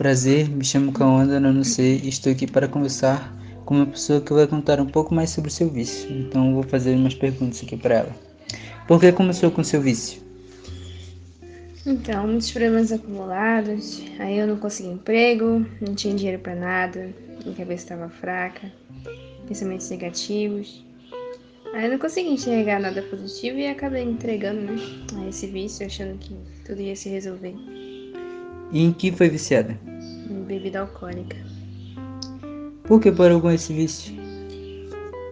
prazer, me chamo Kaonda, não sei, e estou aqui para conversar com uma pessoa que vai contar um pouco mais sobre o seu vício. Então vou fazer umas perguntas aqui para ela. Por que começou com o seu vício? Então, muitos problemas acumulados, aí eu não consegui emprego, não tinha dinheiro para nada, minha cabeça estava fraca, pensamentos negativos. Aí eu não consegui enxergar nada positivo e acabei entregando, né, a esse vício, achando que tudo ia se resolver. E em que foi viciada? Em bebida alcoólica. Por que parou com esse vício?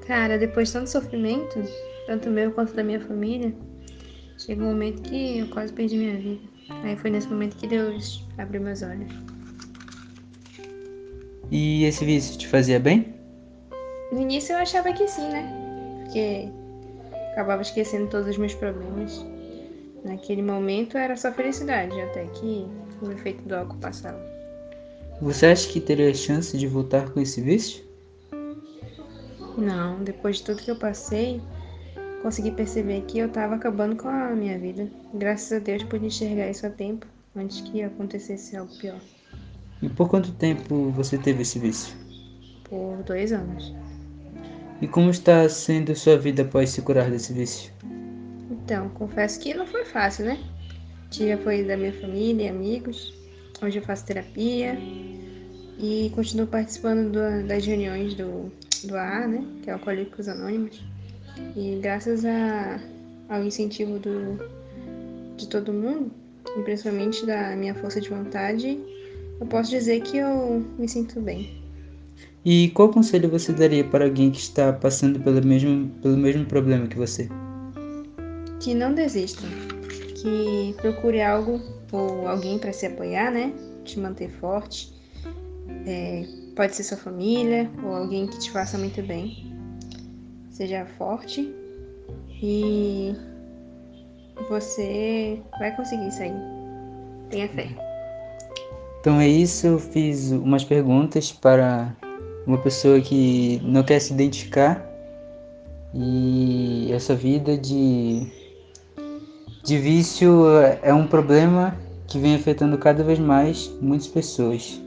Cara, depois de tanto sofrimento, tanto meu quanto da minha família, chegou um momento que eu quase perdi minha vida. Aí foi nesse momento que Deus abriu meus olhos. E esse vício te fazia bem? No início eu achava que sim, né? porque acabava esquecendo todos os meus problemas. Naquele momento era só felicidade, até que o efeito do álcool passava. Você acha que teria chance de voltar com esse vício? Não, depois de tudo que eu passei, consegui perceber que eu estava acabando com a minha vida. Graças a Deus pude enxergar isso a tempo, antes que acontecesse algo pior. E por quanto tempo você teve esse vício? Por dois anos. E como está sendo sua vida após se curar desse vício? Então, confesso que não foi fácil, né? Tive apoio da minha família e amigos. Hoje eu faço terapia e continuo participando do, das reuniões do, do AA, né? Que é Alcoólicos Anônimos. E graças a, ao incentivo do, de todo mundo, e principalmente da minha força de vontade, eu posso dizer que eu me sinto bem. E qual conselho você daria para alguém que está passando pelo mesmo, pelo mesmo problema que você? Que não desista, que procure algo ou alguém para se apoiar, né? Te manter forte. É, pode ser sua família ou alguém que te faça muito bem. Seja forte e você vai conseguir sair. Tenha fé. Então é isso, eu fiz umas perguntas para uma pessoa que não quer se identificar e essa vida de, de vício é um problema que vem afetando cada vez mais muitas pessoas.